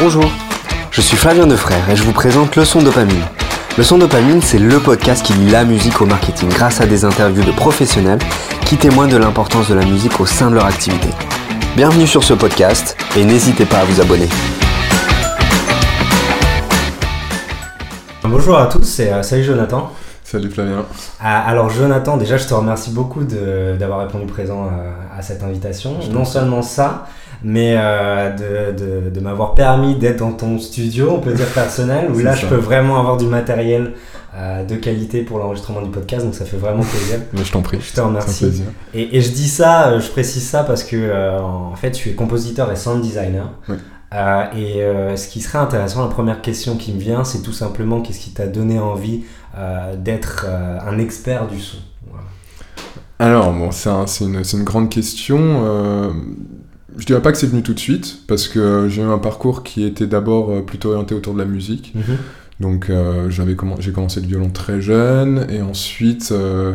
Bonjour, je suis Flavien Defrère et je vous présente Leçon Dopamine. Leçon Dopamine, c'est le podcast qui lie la musique au marketing grâce à des interviews de professionnels qui témoignent de l'importance de la musique au sein de leur activité. Bienvenue sur ce podcast et n'hésitez pas à vous abonner. Bonjour à tous et euh, salut Jonathan. Salut Flavien. Ah, alors Jonathan, déjà je te remercie beaucoup de- d'avoir répondu présent euh, à cette invitation. Je Non seulement ça, mais euh, de, de- de m'avoir permis d'être dans ton studio, on peut dire personnel, où là ça. je peux vraiment avoir du matériel euh, de qualité pour l'enregistrement du podcast, donc ça fait vraiment plaisir. Mais je t'en prie. Je te remercie. Et, et je dis ça, euh, je précise ça parce que euh, en fait, je suis compositeur et sound designer. Oui. Et ce qui serait intéressant, la première question qui me vient, c'est tout simplement qu'est-ce qui t'a donné envie d'être un expert du son? Voilà. Alors, bon, c'est un- une, c'est une grande question. Je dirais pas que c'est venu tout de suite, parce que j'ai eu un parcours qui était d'abord euh, plutôt orienté autour de la musique. Donc, euh, j'avais j'ai commencé le violon très jeune, et ensuite, euh,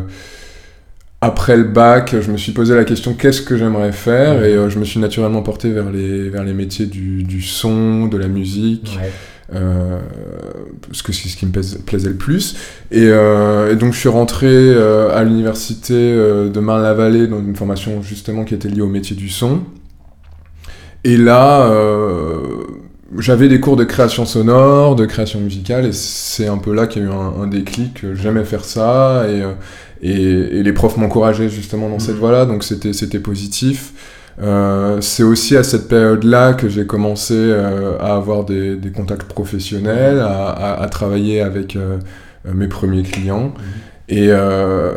après le bac, je me suis posé la question qu'est-ce que j'aimerais faire, Mhm. et euh, je me suis naturellement porté vers les, vers les métiers du, du son, de la musique. Ouais. Euh, parce que c'est ce qui me plaisait, le plus. Et, euh, et donc je suis rentré euh, à l'université de Marne-la-Vallée dans une formation justement qui était liée au métier du son. Et là, euh, j'avais des cours de création sonore, de création musicale, et c'est un peu là qu'il y a eu un, un déclic. J'aimais faire ça, et, euh, et, et les profs m'encourageaient justement dans cette Mhm. voie-là, donc c'était positif. Euh, c'est aussi à cette période-là que j'ai commencé euh, à avoir des, des contacts professionnels, à, à- à travailler avec euh, euh, mes premiers clients. Et, euh,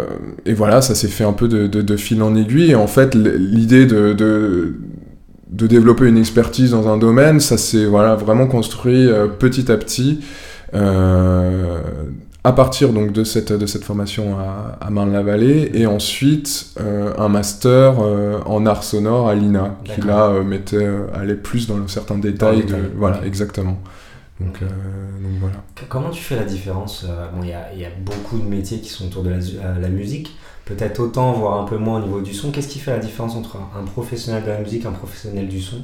et voilà, ça s'est fait un peu de, de- de fil en aiguille. Et en fait, l'idée de, de, de développer une expertise dans un domaine, ça s'est voilà, vraiment construit euh, petit à petit. euh, à partir donc de cette, de cette formation à, à Marne-la-Vallée et ensuite euh, un master en art sonore à l'INA qui là mettait allait plus dans certains détails de voilà exactement donc, euh, donc voilà. Comment tu fais la différence euh, Bon, il y a, y a beaucoup de métiers qui sont autour de la, euh, la musique, peut-être autant, voire un peu moins au niveau du son. Qu'est-ce qui fait la différence entre un, un professionnel de la musique et un professionnel du son?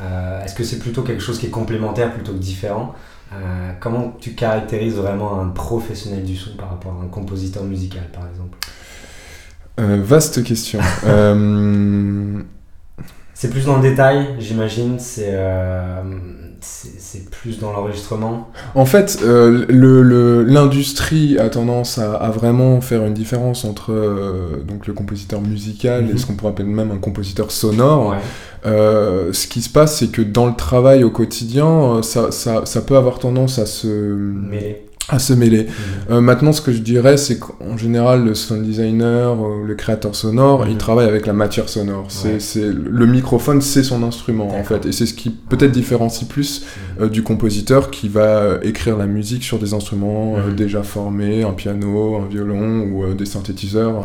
Euh, Est-ce que c'est plutôt quelque chose qui est complémentaire plutôt que différent? Euh, Comment tu caractérises vraiment un professionnel du son par rapport à un compositeur musical, par exemple? Vaste question. C'est plus dans le détail, j'imagine. C'est c'est plus dans l'enregistrement. En fait, euh, le- le- l'industrie a tendance à, à vraiment faire une différence entre euh, donc le compositeur musical Mhm. et ce qu'on pourrait appeler même un compositeur sonore. Ouais. Euh, ce qui se passe, c'est que dans le travail au quotidien, euh, ça, ça- ça peut avoir tendance à se, Mais à se mêler. Mhm. Euh, maintenant, ce que je dirais, c'est qu'en général, le sound designer, euh, le créateur sonore, il travaille avec la matière sonore. C'est, Ouais. c'est- le microphone, c'est son instrument, en fait. Et c'est ce qui peut-être différencie plus Mhm. euh, du compositeur qui va euh, écrire la musique sur des instruments déjà formés, un piano, un violon ou des synthétiseurs,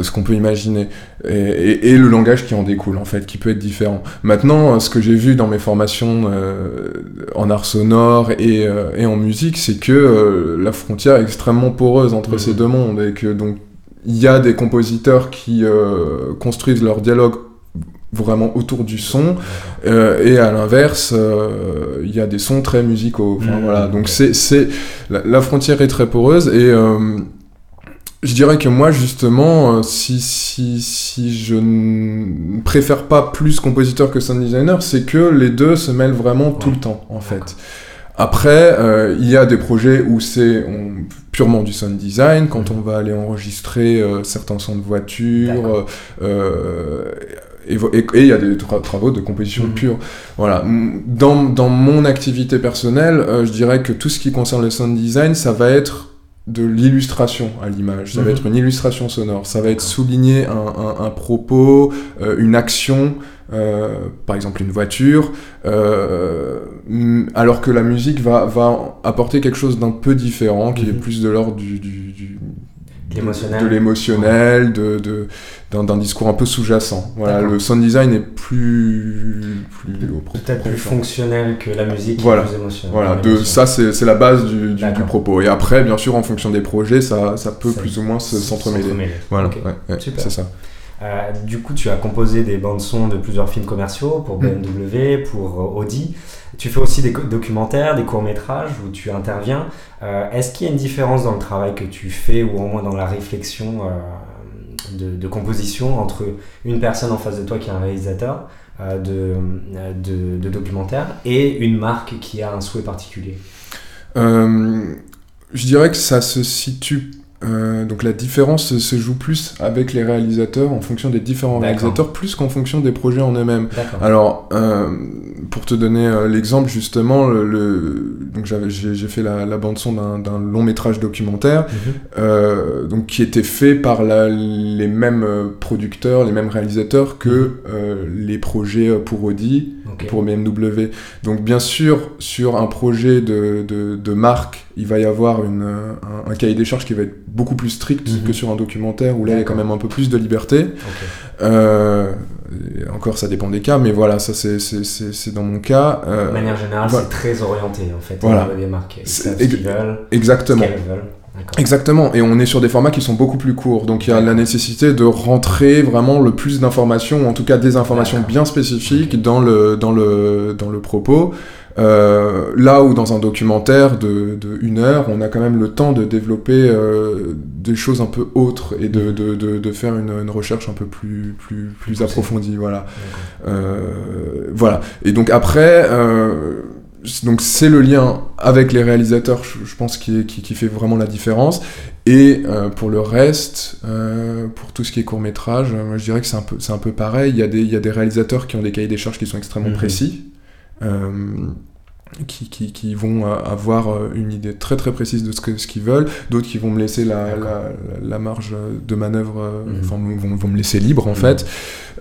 ce qu'on peut imaginer. Et, et- et le langage qui en découle, en fait, qui peut être différent. Maintenant, ce que j'ai vu dans mes formations euh, en art sonore et, euh, et en musique, c'est que euh, la frontière est extrêmement poreuse entre ces deux mondes et que donc il y a des compositeurs qui euh, construisent leur dialogue vraiment autour du son euh, et à l'inverse, euh, il y a des sons très musicaux. Enfin, Mhm. voilà. Donc c'est, c'est la, la frontière est très poreuse et je dirais que moi justement, euh, si, si, si je ne préfère pas plus compositeur que sound designer, c'est que les deux se mêlent vraiment tout le temps en fait. Après, euh, il y a des projets où c'est purement du sound design, quand Mhm. on va aller enregistrer euh, certains sons de voiture, euh, et il y a des tra- travaux de composition Mhm. pure. Voilà. Dans, dans mon activité personnelle, euh, je dirais que tout ce qui concerne le sound design, ça va être de l'illustration à l'image. Ça Mhm. va être une illustration sonore. Ça va être souligner un, un- un propos, euh, une action, euh, par exemple une voiture, euh, alors que la musique va, va apporter quelque chose d'un peu différent, qui est Mhm. plus de l'ordre du, du- du- L'émotionnel. De l'émotionnel, de, de- d'un, discours un peu sous-jacent. Voilà, le sound design est plus, plus Peut-être plus fonctionnel que la musique, Voilà. plus. Voilà, de, ça c'est, c'est la base du, du- propos. Et après, bien sûr, en fonction des projets, ça, ça peut Ça- plus ou moins se- s'entremêler. Voilà, Ok. ouais, ouais, c'est ça. Du coup, tu as composé des bandes son de plusieurs films commerciaux pour Mm. BMW, pour Audi. Tu fais aussi des documentaires, des courts-métrages où tu interviens. Euh, Est-ce qu'il y a une différence dans le travail que tu fais ou au moins dans la réflexion euh, de, de composition entre une personne en face de toi qui est un réalisateur euh, de, euh, de, de documentaire et une marque qui a un souhait particulier? Euh, je dirais que ça se situe. Euh, donc la différence se, joue plus avec les réalisateurs en fonction des différents réalisateurs plus qu'en fonction des projets en eux-mêmes. Alors, euh, pour te donner euh, l'exemple, justement, le, le- donc j'ai fait la, la bande-son d'un long métrage documentaire Mhm. donc, qui était fait par la- les mêmes producteurs, les mêmes réalisateurs que euh, les projets pour Audi, Pour BMW. Donc bien sûr, sur un projet de, de, de marque, il va y avoir une, euh, un, un cahier des charges qui va être beaucoup plus strict Mhm. que sur un documentaire où là il y a quand même un peu plus de liberté. Euh, encore, ça dépend des cas, mais voilà, ça c'est- dans mon cas. Euh, De manière générale, c'est très orienté en fait Voilà. des marques. Ils savent ce qu'ils veulent, Exactement. Exactement, et on est sur des formats qui sont beaucoup plus courts, donc il y a la nécessité de rentrer vraiment le plus d'informations, ou en tout cas des informations bien spécifiques dans, le, dans, le, dans le propos. Euh, là où dans un documentaire de, de une heure, on a quand même le temps de développer euh, des choses un peu autres et de, de, de, de faire une, une recherche un peu plus, plus, plus approfondie. Voilà. Euh, voilà. Et donc après, donc c'est le lien avec les réalisateurs, je, pense, qui, qui, qui fait vraiment la différence. Et euh, pour le reste, euh, pour tout ce qui est court métrage, euh, moi, je dirais que c'est un peu, c'est un peu pareil. Il y, a des, il y a des réalisateurs qui ont des cahiers des charges qui sont extrêmement Mhm. précis. Qui, qui, qui vont euh, avoir euh, une idée très très précise de ce que- ce qu'ils veulent, d'autres qui vont me laisser la, D'accord. la, la marge de manœuvre, euh, Mhm. enfin vont, vont me laisser libre en Mhm. fait.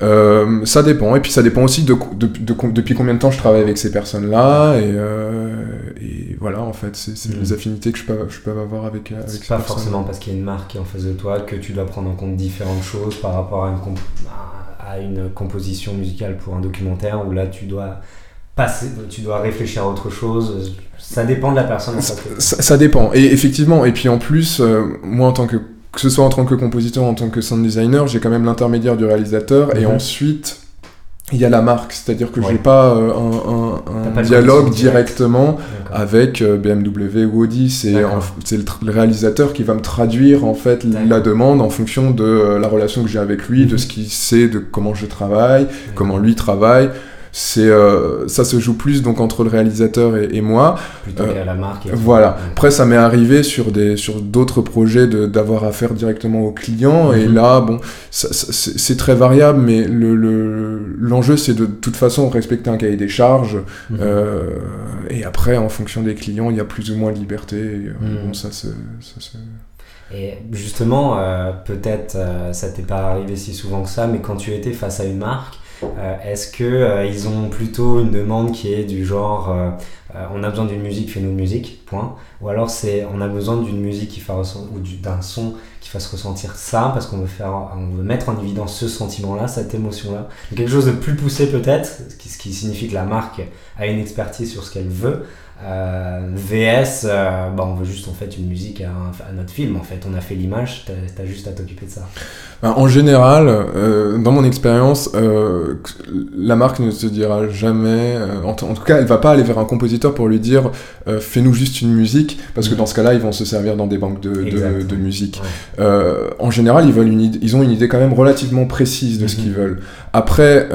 Euh, ça dépend, et puis ça dépend aussi de, de- de- de- depuis combien de temps je travaille avec ces personnes-là, et, euh, et voilà, en fait, c'est Mhm. les affinités que je peux, je peux avoir avec, avec ces C'est pas forcément parce qu'il y a une marque qui est en face de toi que tu dois prendre en compte différentes choses par rapport à une, comp- à- à une composition musicale pour un documentaire où là tu dois passer, tu dois réfléchir à autre chose. Ça dépend de la personne. Ça, ça dépend, et effectivement, et puis en plus, euh, moi en tant que, que ce soit en tant que compositeur, en tant que sound designer, j'ai quand même l'intermédiaire du réalisateur, et Mhm. ensuite, il y a la marque, c'est-à-dire que Ouais. j'ai pas euh, un, un- T'as un pas de dialogue directement avec euh, BMW ou Audi. C'est le, le réalisateur qui va me traduire en fait la demande en fonction de euh, la relation que j'ai avec lui, de Mhm. ce qu'il sait, de comment je travaille, comment lui travaille. C'est euh, ça se joue plus donc entre le réalisateur et, et moi. Plutôt euh, qu'à la marque. tout. Voilà. Après, ça m'est arrivé sur des sur d'autres projets d'avoir affaire directement au client. Et Mhm. là, bon, c'est c'est très variable, mais le le- l'enjeu c'est de, toute façon respecter un cahier des charges. Mhm. Euh, et après, en fonction des clients, il y a plus ou moins de liberté. et, euh, Mhm. bon, ça, se- Et justement, peut-être ça t'est pas arrivé si souvent que ça, mais quand tu étais face à une marque, est-ce que euh, ils ont plutôt une demande qui est du genre euh, euh, on a besoin d'une musique, fais-nous musique, point. Ou alors c'est on a besoin d'une musique qui fasse ou du- d'un son qui fasse ressentir ça parce qu'on veut faire, on veut mettre en évidence ce sentiment-là, cette émotion-là. Quelque chose de plus poussé peut-être, ce qui signifie que la marque a une expertise sur ce qu'elle veut. Euh, VS, euh, bah, on veut juste en fait une musique à, notre film. En fait, on a fait l'image, t'as t'as juste à t'occuper de ça. Ben, en général, euh, dans mon expérience, la marque ne se dira jamais, en, tout cas, elle va pas aller vers un compositeur pour lui dire fais-nous juste une musique, parce que Mhm. dans ce cas-là, ils vont se servir dans des banques de, de, Exact. de musique. Ouais. En général, ils, veulent une ils ont une idée quand même relativement précise de ce Mhm. qu'ils veulent. Après,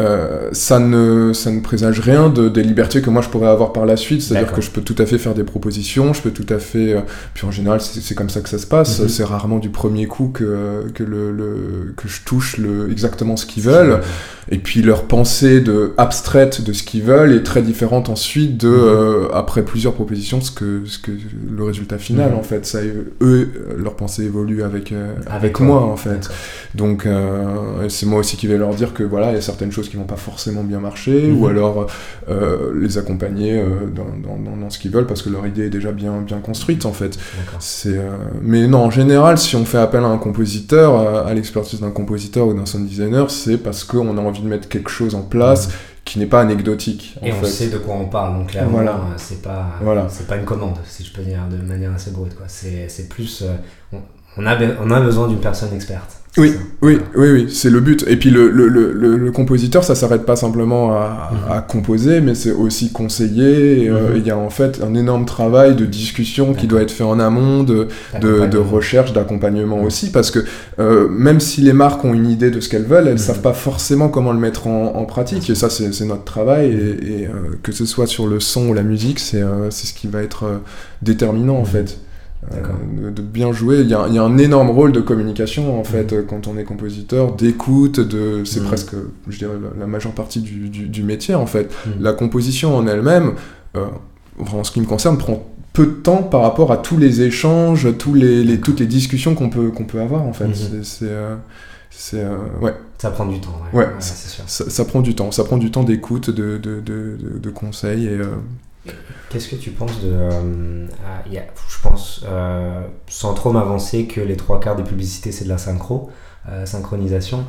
ça, ne, ça ne présage rien de, des libertés que moi je pourrais avoir par la suite, c'est-à-dire que je peux tout à fait faire des propositions, je peux tout à fait... euh, puis en général, c'est comme ça que ça se passe, Mhm. c'est rarement du premier coup que, que, le, le- que je touche le, exactement ce qu'ils veulent. Et puis leur pensée de abstraite de ce qu'ils veulent est très différente ensuite de Mhm. euh, après plusieurs propositions ce que ce que le résultat final Mhm. en fait ça eux leur pensée évolue avec euh, avec moi en fait donc euh, c'est moi aussi qui vais leur dire que voilà il y a certaines choses qui vont pas forcément bien marcher ou alors les accompagner dans, dans, dans, ce qu'ils veulent parce que leur idée est déjà bien bien construite en fait c'est euh, mais non en général si on fait appel à un compositeur à, l'expertise d'un compositeur ou d'un sound designer c'est parce qu'on a envie de mettre quelque chose en place qui n'est pas anecdotique en Et on sait de quoi on parle, donc clairement, Voilà. euh, c'est pas, Voilà. c'est pas une commande, si je peux dire de manière assez brute. Quoi. C'est, c'est plus, euh, on, on a, on a besoin d'une personne experte. Oui, oui, oui, oui, c'est le but. Et puis le, le, le, le compositeur, ça s'arrête pas simplement à, Mhm. à composer, mais c'est aussi conseiller. et, euh, Mhm. Il y a en fait un énorme travail de discussion qui doit être fait en amont, de, de, recherche, d'accompagnement Mhm. aussi, parce que euh, même si les marques ont une idée de ce qu'elles veulent, elles savent pas forcément comment le mettre en, en pratique. Et ça, c'est notre travail. Et, et, euh, que ce soit sur le son ou la musique, c'est euh, c'est ce qui va être déterminant en fait. Euh, de, bien jouer. Il y, a, il y a un énorme rôle de communication en fait Mhm. euh, quand on est compositeur, d'écoute, de c'est Mhm. presque, je dirais, la, la majeure partie du, du- du métier en fait. Mhm. La composition en elle-même, euh, en ce qui me concerne, prend peu de temps par rapport à tous les échanges, tous les, les- toutes les discussions qu'on peut, qu'on peut avoir en fait. C'est- C'est euh, ouais, Ça prend du temps. Ouais, sûr. ça, ça prend du temps, ça prend du temps d'écoute, de, de, de, de- de conseils et euh, Qu'est-ce que tu penses de. euh, ah, je pense, euh, sans trop m'avancer, que les trois quarts des publicités c'est de la synchro, euh, synchronisation.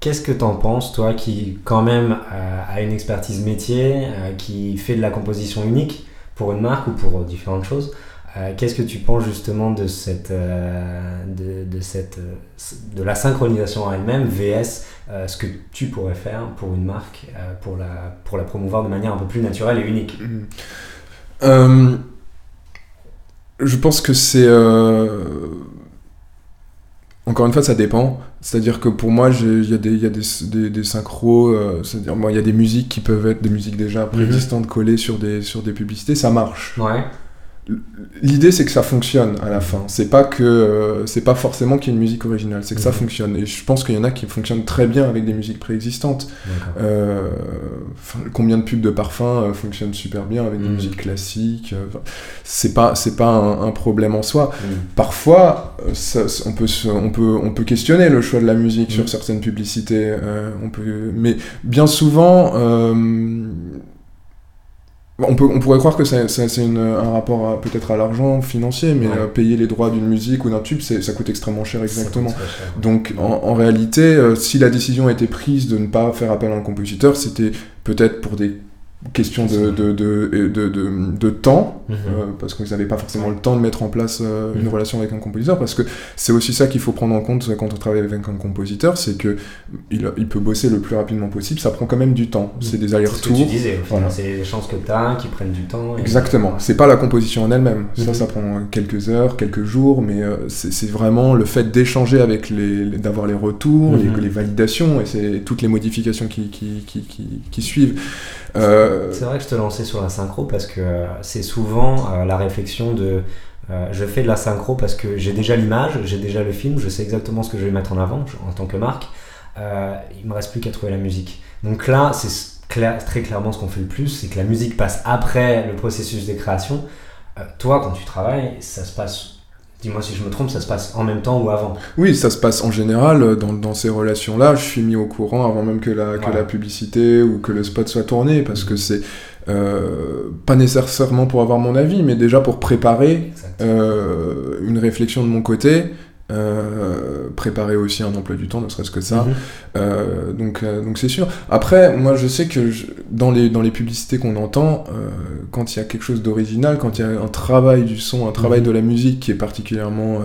Qu'est-ce que tu en penses, toi qui, quand même, a une expertise métier, qui fait de la composition unique pour une marque ou pour différentes choses Qu'est-ce que tu penses justement de cette, euh, de, de cette, euh, de la synchronisation en elle-même vs euh, ce que tu pourrais faire pour une marque euh, pour la, pour la promouvoir de manière un peu plus naturelle et unique? Euh, je pense que c'est. euh, Encore une fois, ça dépend. C'est-à-dire que pour moi, il y a des, y a des, des, des synchros, euh, c'est-à-dire moi, il y a des musiques qui peuvent être des musiques déjà préexistantes collées sur des, sur des publicités, ça marche. Ouais. L'idée, c'est que ça fonctionne à la fin. C'est pas que euh, c'est pas forcément qu'il y ait une musique originale, c'est que ça Mhm. fonctionne. Et je pense qu'il y en a qui fonctionnent très bien avec des musiques préexistantes. Euh, combien de pubs de parfum euh, fonctionnent super bien avec des Mhm. musiques classiques C'est pas c'est pas un, un problème en soi. Mm. Parfois, ça- on peut on peut on peut questionner le choix de la musique Mhm. sur certaines publicités. on peut, mais bien souvent. Euh, on, peut, on pourrait croire que c'est un rapport peut-être à l'argent financier, mais Ouais. euh, payer les droits d'une musique ou d'un tube, c'est- ça coûte extrêmement cher exactement. cher. Donc en, en réalité, euh, si la décision a été prise de ne pas faire appel à un compositeur, c'était peut-être pour des questions de, de, de, de, temps, Mhm. euh, parce qu'ils n'avaient pas forcément le temps de mettre en place euh, une Mhm. relation avec un compositeur, parce que c'est aussi ça qu'il faut prendre en compte quand on travaille avec un compositeur, c'est que il, il peut bosser le plus rapidement possible, ça prend quand même du temps, c'est des C'est ce que allers-retours. tu disais, Voilà. c'est les chances que tu as qui prennent du temps. et- Exactement. C'est pas la composition en elle-même. Ça, Mhm. ça prend quelques heures, quelques jours, mais euh, c'est vraiment le fait d'échanger avec les, les- d'avoir les retours, Mhm. les, les validations et c'est toutes les modifications qui, qui, qui, qui suivent. Euh, C'est vrai que je te lançais sur la synchro parce que euh, c'est souvent euh, la réflexion de je fais de la synchro parce que j'ai déjà l'image, j'ai déjà le film, je sais exactement ce que je vais mettre en avant en tant que marque. Il me reste plus qu'à trouver la musique. Donc là, c'est très clairement ce qu'on fait le plus, c'est que la musique passe après le processus de création. Toi, quand tu travailles, ça se passe. Dis-moi si je me trompe, ça se passe en même temps ou avant. Oui, ça se passe en général euh, dans, dans ces relations-là. Je suis mis au courant avant même que la, que Voilà. la publicité ou que le spot soit tourné parce que c'est euh, pas nécessairement pour avoir mon avis, mais déjà pour préparer euh, une réflexion de mon côté, euh, préparer aussi un emploi du temps, ne serait-ce que ça. Mhm. Euh, donc euh, donc c'est sûr. Après, moi je sais que je- dans, les, dans les publicités qu'on entend, euh, quand il y a quelque chose d'original, quand il y a un travail du son, un travail Mhm. de la musique qui est particulièrement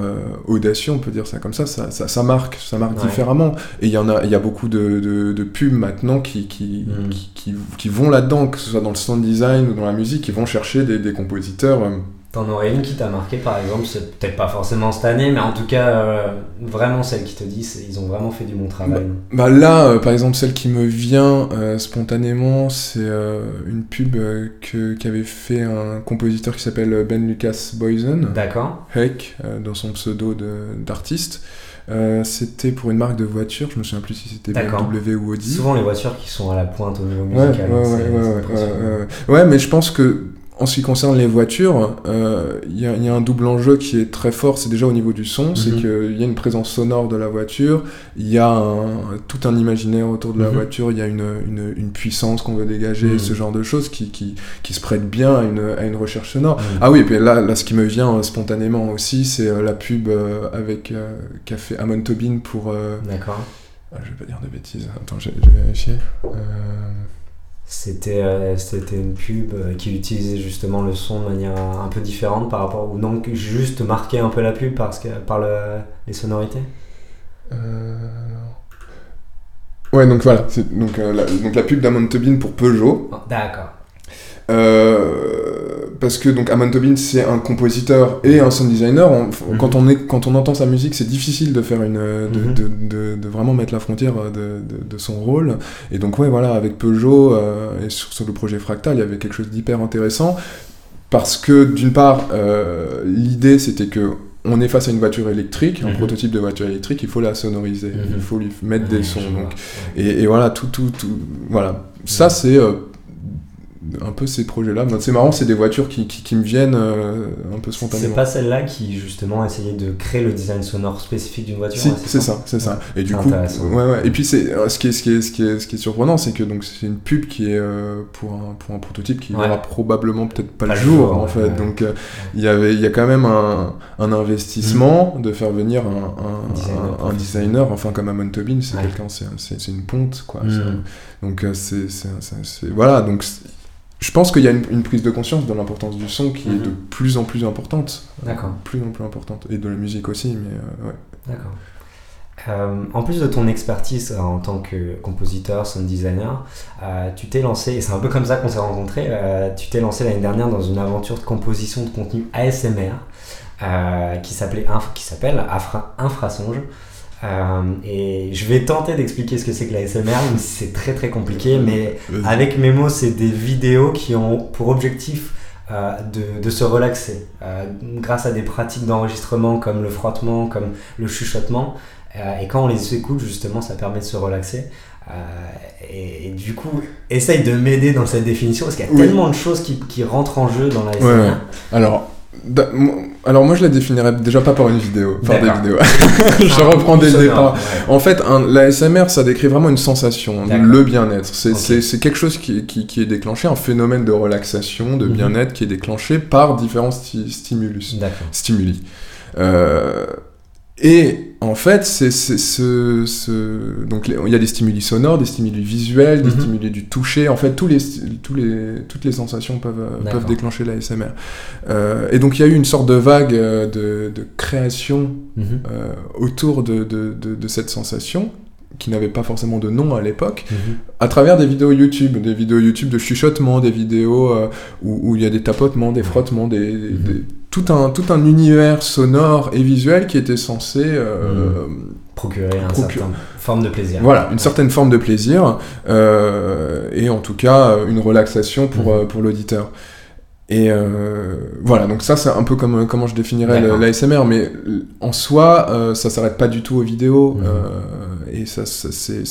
audacieux, on peut dire ça comme ça, ça, ça, ça marque, ça marque Ouais. différemment. Et il y en a, il y a beaucoup de, de, de pubs maintenant qui, qui, Mhm. qui, qui, qui vont là-dedans, que ce soit dans le sound design ou dans la musique, qui vont chercher des, des compositeurs. T'en aurais une qui t'a marqué par exemple, c'est peut-être pas forcément cette année, mais en tout cas euh, vraiment celle qui te dit ils ont vraiment fait du bon travail. Bah là, euh, par exemple, celle qui me vient euh, spontanément, c'est une pub que- qu'avait fait un compositeur qui s'appelle Ben Lucas Boysen, D'accord. Heck, dans son pseudo de- d'artiste. Euh, c'était pour une marque de voiture, je me souviens plus si c'était. BMW ou Audi. Souvent les voitures qui sont à la pointe au niveau musical. Ouais, mais je pense que en ce qui concerne les voitures, euh, il y, a- il y a un double enjeu qui est très fort. C'est déjà au niveau du son, c'est Mhm. qu'il y a une présence sonore de la voiture, il y a un- tout un imaginaire autour de la Mhm. voiture, il y a une, une, une puissance qu'on veut dégager, Mhm. ce genre de choses qui, qui, qui se prêtent bien à une, à une recherche sonore. Ah oui, et puis là, là ce qui me vient euh, spontanément aussi, c'est euh, la pub avec qu'a fait Amon Tobin pour. D'accord. ah, je vais pas dire de bêtises. Attends, vais vérifier. Euh, C'était euh, c'était une pub euh, qui utilisait justement le son de manière un peu différente par rapport ou que juste marquer un peu la pub parce que par le, les sonorités? Ouais, donc voilà, c'est donc, la, donc la pub d'Amon Tobin pour Peugeot. D'accord. Euh, parce que donc Amon Tobin c'est un compositeur et un sound designer. On- Mhm. quand, on est, quand on entend sa musique, c'est difficile de faire une, de, Mhm. de, de- de vraiment mettre la frontière de, de- son rôle. Et donc ouais voilà avec Peugeot euh, et sur, sur le projet Fractal, il y avait quelque chose d'hyper intéressant parce que d'une part euh, l'idée c'était que on est face à une voiture électrique, un Mhm. prototype de voiture électrique, il faut la sonoriser, il faut lui mettre des sons. donc et, et voilà, tout, tout, tout, voilà. Ça, c'est euh, un peu ces projets-là. C'est marrant, c'est des voitures qui, qui, qui me viennent euh, un peu C'est spontanément. pas celle-là qui justement essayait de créer le design sonore spécifique d'une voiture Si, ouais, c'est ça, c'est ça. Et du C'est coup, ouais, ouais. Et puis c'est euh, ce qui est, ce qui est, ce qui est, ce qui est surprenant, c'est que donc c'est une pub qui est euh, pour un pour un prototype qui Ouais. verra probablement peut-être pas, Pas le jour, en ouais, fait. ouais. Donc il y avait, il y a quand même un, un investissement de faire venir un, un, Designer un- enfin comme Amon Tobin, c'est Ouais. quelqu'un, c'est c'est- c'est une ponte, quoi. Mm. C'est- Donc c'est c'est- c'est- c'est- voilà donc c'est- je pense qu'il y a une, une prise de conscience de l'importance du son qui est Mhm. de plus en plus importante. D'accord. Plus en plus importante. Et de la musique aussi, mais euh, ouais. D'accord. Euh, en plus de ton expertise euh, en tant que compositeur, sound designer, euh, tu t'es lancé, et c'est un peu comme ça qu'on s'est rencontrés, tu t'es lancé l'année dernière dans une aventure de composition de contenu ASMR qui s'appelait qui s'appelle Infrasonge. Euh, et je vais tenter d'expliquer ce que c'est que l'ASMR, même si c'est très très compliqué, mais avec mes mots, c'est des vidéos qui ont pour objectif euh, de, de se relaxer euh, grâce à des pratiques d'enregistrement comme le frottement, comme le chuchotement. Euh, et quand on les écoute, justement, ça permet de se relaxer. Euh, et, et du coup, essaye de m'aider dans cette définition parce qu'il y a Oui. tellement de choses qui, qui rentrent en jeu dans la Ouais, ouais. Alors, alors moi je la définirais déjà pas par une vidéo, par des vidéos. je reprends dès le départ. ouais. En fait, un, l'ASMR, ça décrit vraiment une sensation, le bien-être. C'est quelque chose qui, qui, qui est déclenché, un phénomène de relaxation, de Mhm. bien-être qui est déclenché par différents sti- stimulus. D'accord. stimuli. Euh, et en fait, c'est ce, ce- donc il y a des stimuli sonores, des stimuli visuels, des Mhm. stimuli du toucher. En fait, tous les, tous les, toutes les sensations peuvent, euh, peuvent déclencher l'ASMR. Euh, et donc, il y a eu une sorte de vague euh, de, de création Mhm. euh, autour de, de, de, de cette sensation qui n'avait pas forcément de nom à l'époque, Mhm. à travers des vidéos YouTube, des vidéos YouTube de chuchotement, des vidéos euh, où où il y a des tapotements, des frottements, des, des- des- tout, un, tout un univers sonore et visuel qui était censé euh, Procurer un Procure- certain forme de plaisir. voilà, une certaine forme de plaisir euh, et en tout cas euh, une relaxation pour, euh, pour l'auditeur. Et euh, voilà, donc ça c'est un peu comme comment je définirais l'ASMR, mais en soi euh, ça s'arrête pas du tout aux vidéos. Euh, et ça, ça, c'est,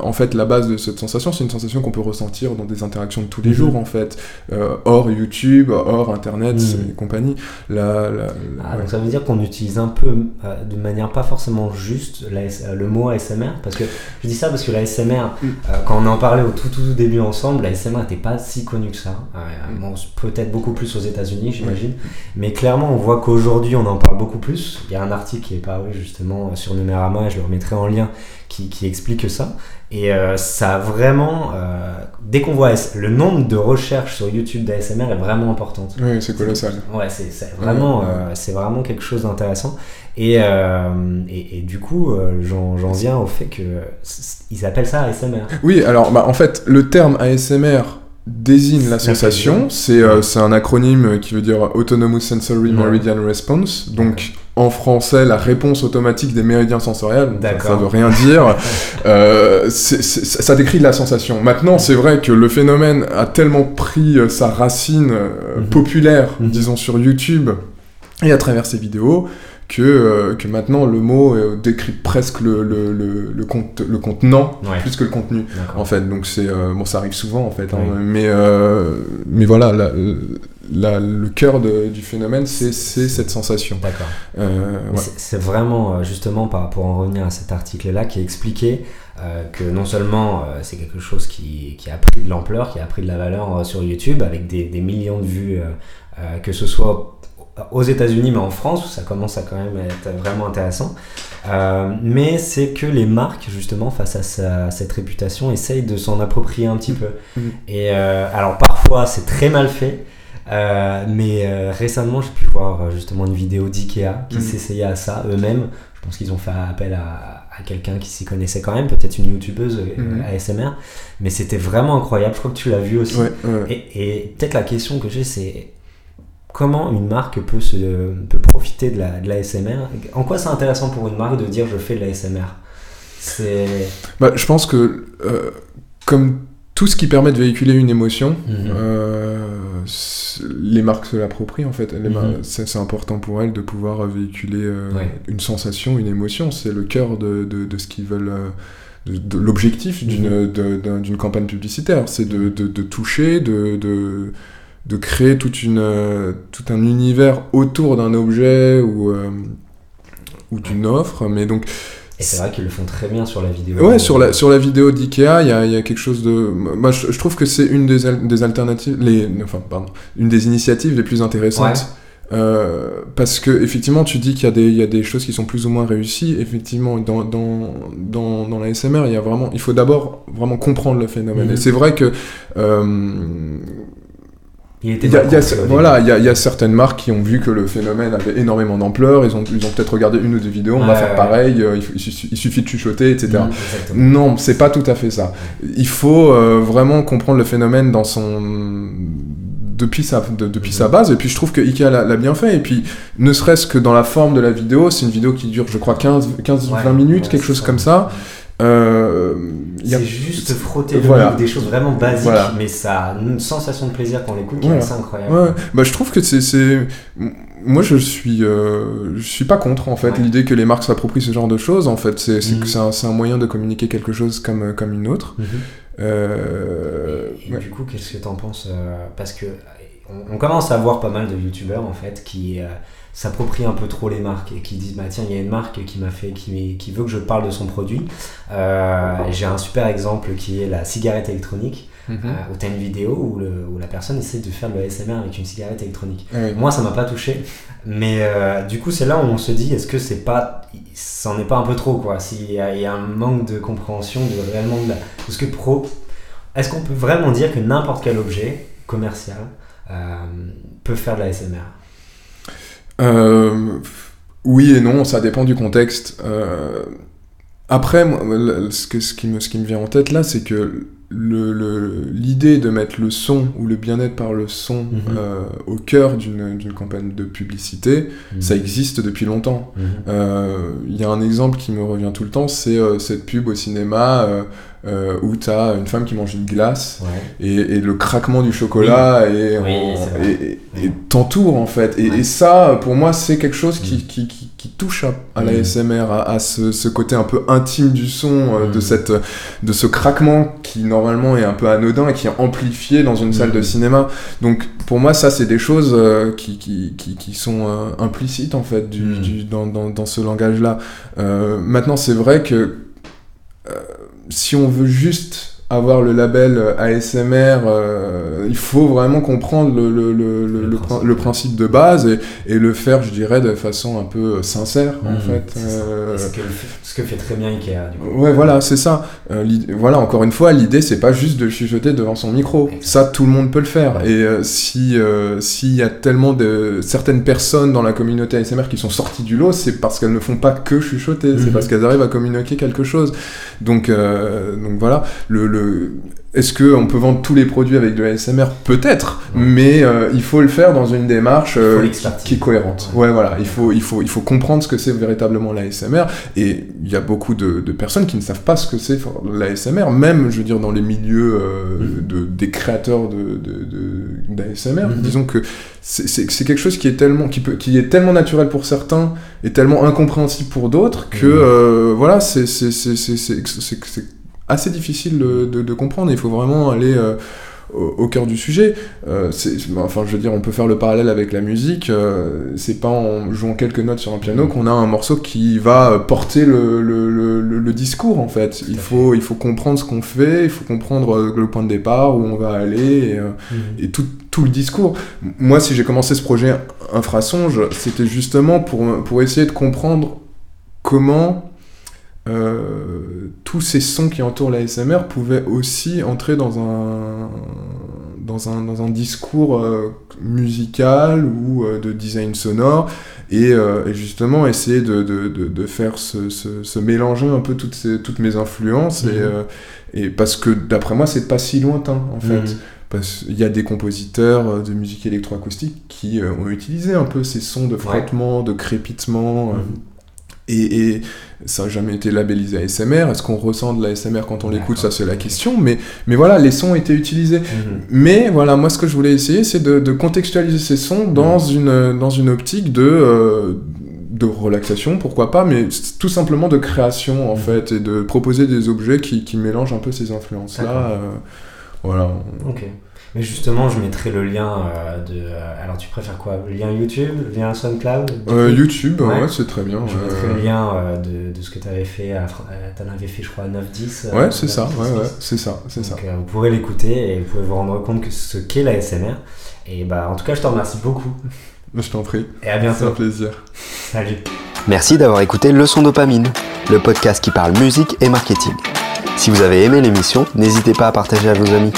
en fait la base de cette sensation, c'est une sensation qu'on peut ressentir dans des interactions de tous les Mhm. jours en fait, euh, hors YouTube, hors Internet Mhm. et compagnie. La, la- Ah, donc ça veut dire qu'on utilise un peu, euh, de manière pas forcément juste, euh, le mot ASMR, parce que je dis ça parce que l'ASMR, Mm. euh, quand on en parlait au tout tout début ensemble, l'ASMR n'était pas si connu que ça. Euh, Mm. bon, peut-être beaucoup plus aux États-Unis, j'imagine, mais clairement on voit qu'aujourd'hui on en parle beaucoup plus. Il y a un article qui est paru justement sur Numérama, je le remettrai en lien, qui, qui explique ça. Et euh, ça a vraiment, euh, dès qu'on voit le nombre de recherches sur YouTube d'ASMR est vraiment importante. Oui, c'est colossal. Ouais, c'est vraiment, Ouais, euh, c'est vraiment quelque chose d'intéressant. Et, et, et du coup, j'en viens au fait que ils appellent ça ASMR. Oui, alors bah, en fait, le terme ASMR désigne la sensation. C'est un acronyme qui veut dire Autonomous Sensory. Meridian Response. Donc en français, la réponse automatique des méridiens sensoriels. Ça, ça veut rien dire. Euh, ça décrit la sensation. Maintenant, c'est vrai que le phénomène a tellement pris euh, sa racine euh, Mhm. populaire, Mhm. disons sur YouTube et à travers ses vidéos. Que, euh, que maintenant le mot euh, décrit presque le, le, le, le, conte- le contenant Ouais. plus que le contenu en fait donc c'est euh, bon ça arrive souvent en fait hein, Oui. mais mais voilà la- la- le cœur de- du phénomène c'est cette sensation D'accord. Euh, ouais. c'est- vraiment, euh, justement, par rapport en revenir à cet article-là, qui expliquait euh, que non seulement euh, c'est quelque chose qui, qui a pris de l'ampleur, qui a pris de la valeur sur YouTube, avec des, des millions de vues, que ce soit aux États-Unis, mais en France, où ça commence à quand même être vraiment intéressant. Mais c'est que les marques, justement, face à sa- cette réputation, essayent de s'en approprier un petit peu. Mhm. Et alors, parfois, c'est très mal fait. Euh, mais euh, récemment, j'ai pu voir euh, justement une vidéo d'IKEA qui Mhm. s'essayait à ça eux-mêmes. Je pense qu'ils ont fait appel à, à quelqu'un qui s'y connaissait quand même, peut-être une youtubeuse Mhm. ASMR, mais c'était vraiment incroyable. Je crois que tu l'as vu aussi. Ouais, ouais. Et, et peut-être la question que j'ai, c'est comment une marque peut, se, peut profiter de la, de En quoi c'est intéressant pour une marque de dire je fais de l'ASMR C'est. Bah, je pense que, euh, comme tout ce qui permet de véhiculer une émotion, Mhm. euh, les marques se l'approprient en fait. Mhm. c'est, important pour elles de pouvoir véhiculer euh, Ouais. une sensation, une émotion. C'est le cœur de, de, de ce qu'ils veulent. euh, de, de l'objectif d'une, Mhm. d'une campagne publicitaire. C'est de, toucher, de, de, de créer toute une, euh, tout un univers autour d'un objet ou, ou d'une offre. Mais donc, Et c'est vrai qu'ils le font très bien sur la vidéo. Ouais, sur la, sur la vidéo d'IKEA, il y a, il y a quelque chose de. Moi, je, je trouve que c'est une des, al- des alternatives. Les, enfin, pardon. Une des initiatives les plus intéressantes. Euh, parce que, effectivement, tu dis qu'il y, a des- il y a des choses qui sont plus ou moins réussies. Effectivement, dans, dans, dans, dans la SMR, il, y a vraiment, il faut d'abord vraiment comprendre le phénomène. Mhm. Et c'est vrai que. euh, Il était y a- y a- au voilà, il y, a, il y a certaines marques qui ont vu que le phénomène avait énormément d'ampleur, ils ont, ils ont peut-être regardé une ou deux vidéos, on va Ouais, faire ouais. pareil, euh, il, suffit- de chuchoter, etc. Exactement. Non, c'est pas tout à fait ça. Il faut euh, vraiment comprendre le phénomène dans son depuis sa de- depuis Mhm. sa base et puis je trouve que Ikea l'a bien fait et puis ne serait-ce que dans la forme de la vidéo, c'est une vidéo qui dure je crois 15 15 Ouais, 20 minutes, ouais, quelque chose comme ça. Euh, y a- C'est juste frotter le Voilà. nez, des choses vraiment basiques, Voilà. mais ça a une sensation de plaisir quand on l'écoute qui Voilà. est assez incroyable. Ouais, bah je trouve que c'est c'est moi je suis euh, je suis pas contre en fait Ouais. l'idée que les marques s'approprient ce genre de choses en fait c'est c'est c'est un, c'est un moyen de communiquer quelque chose comme comme une autre. Mhm. Euh, Et ouais. du coup, qu'est-ce que t'en penses euh, Parce que on, on commence à voir pas mal de youtubeurs en fait qui euh, s'approprient un peu trop les marques et qui disent bah tiens il y a une marque qui m'a fait qui, qui veut que je parle de son produit. Euh, J'ai un super exemple qui est la cigarette électronique euh, où tu as une vidéo où, le, où la personne essaie de faire de l'ASMR avec une cigarette électronique. Ouais. Moi, ça m'a pas touché. Mais euh, du coup, c'est là où on se dit, est-ce que c'est pas, c'en est pas un peu trop quoi? S'il y, a- il y a un manque de compréhension de réellement de la, de ce que pro. Est-ce qu'on peut vraiment dire que n'importe quel objet commercial euh, peut faire de la SMR Euh, oui et non, ça dépend du contexte. Euh, après, moi, ce, que, ce, qui me, ce qui me vient en tête là, c'est que l'idée de mettre le son ou le bien-être par le son Mhm. euh, au cœur d'une campagne de publicité, ça existe depuis longtemps. Mhm. Euh, Il y a un exemple qui me revient tout le temps, c'est euh, cette pub au cinéma euh, où tu as une femme qui mange une glace Ouais. et, et le craquement du chocolat et, Oui, et, Oui. t'entoure en fait. Et, Ouais. et ça, pour moi, c'est quelque chose qui, Mm. qui, qui, qui touche à, à Mm. la SMR, à, à ce, ce côté un peu intime du son, euh, de, Mm. cette, de ce craquement qui normalement est un peu anodin et qui est amplifié dans une salle de cinéma. Donc pour moi, ça, c'est des choses euh, qui, qui, qui, qui sont euh, implicites en fait du, Mm. du- dans, dans, dans ce langage-là. Euh, maintenant, c'est vrai que si on veut juste avoir le label euh, ASMR, euh, il faut vraiment comprendre le, le, le, le, principe. de base et, et le faire, je dirais, de façon un peu sincère, en Mhm, fait. Euh, ce, que, ce que fait très bien Ikea, du coup. Ouais, voilà, c'est ça. Euh, voilà, encore une fois, l'idée, c'est pas juste de chuchoter devant son micro. Ça, tout le monde peut le faire. Ouais. Et euh, si euh, s'il y a tellement de certaines personnes dans la communauté ASMR qui sont sorties du lot, c'est parce qu'elles ne font pas que chuchoter. C'est Mhm. parce qu'elles arrivent à communiquer quelque chose. Donc, euh, donc voilà. Le, le... Est-ce que on peut vendre tous les produits avec de l'ASMR Peut-être, Ouais. mais euh, il faut le faire dans une démarche euh, qui, est cohérente. Ouais. Ouais, voilà. Il faut, il faut, il faut comprendre ce que c'est véritablement l'ASMR. Et il y a beaucoup de, de personnes qui ne savent pas ce que c'est l'ASMR, même, je veux dire, dans les milieux euh, Mhm. de, des créateurs de, de, de- d'ASMR. Mhm. Disons que c'est, quelque chose qui est, tellement, qui, peut, qui est tellement naturel pour certains et tellement incompréhensible pour d'autres que, euh, voilà, c'est, assez difficile de, de, de comprendre. Il faut vraiment aller... euh, au, cœur du sujet. Euh, enfin, je veux dire, on peut faire le parallèle avec la musique. euh, c'est pas en jouant quelques notes sur un piano qu'on a un morceau qui va euh, porter le, le, le, le- le discours, en fait. Il faut, il faut comprendre ce qu'on fait, il faut comprendre le point de départ, où on va aller, et, et tout, tout le discours. Moi, si j'ai commencé ce projet Infrasonge, c'était justement pour, pour essayer de comprendre comment euh, tous ces sons qui entourent la SMR pouvaient aussi entrer dans un, dans un, dans un discours euh, musical ou euh, de design sonore et, euh, et justement essayer de, de, de, de faire se, se, se, mélanger un peu toutes, ces, toutes mes influences. Et, Mhm. euh, et parce que d'après moi, c'est pas si lointain en fait. Parce qu'il y a des compositeurs de musique électroacoustique qui ont utilisé un peu ces sons de frottement, de crépitement. euh, Mhm. Et, et ça n'a jamais été labellisé ASMR. Est-ce qu'on ressent de l'ASMR quand on l'écoute? Ça, c'est la question. Mais, mais voilà, les sons étaient utilisés. Mhm. Mais voilà, moi, ce que je voulais essayer, c'est de, de contextualiser ces sons dans, une, dans une optique de, euh, de relaxation, pourquoi pas, mais tout simplement de création, en Mhm. fait, et de proposer des objets qui, qui mélangent un peu ces influences-là. Euh, voilà. Ok. Mais justement, je mettrai le lien euh, de. euh, alors, tu préfères quoi? Le lien YouTube Le lien SoundCloud? Euh, YouTube, Ouais. ouais, c'est très bien. Je mettrai le lien euh, de, de ce que tu avais fait. euh, T'en avais fait, je crois, 9-10. euh, Ouais, c'est ça, 9-10, ouais, ouais, c'est ça, c'est ça. Donc, euh, vous pourrez l'écouter et vous pouvez vous rendre compte que ce qu'est la SMR. Et bah, en tout cas, je te remercie beaucoup. Je t'en prie, Et à c'est un bientôt. plaisir. Salut. Merci d'avoir écouté Leçon Dopamine, le podcast qui parle musique et marketing. Si vous avez aimé l'émission, n'hésitez pas à partager à vos amis.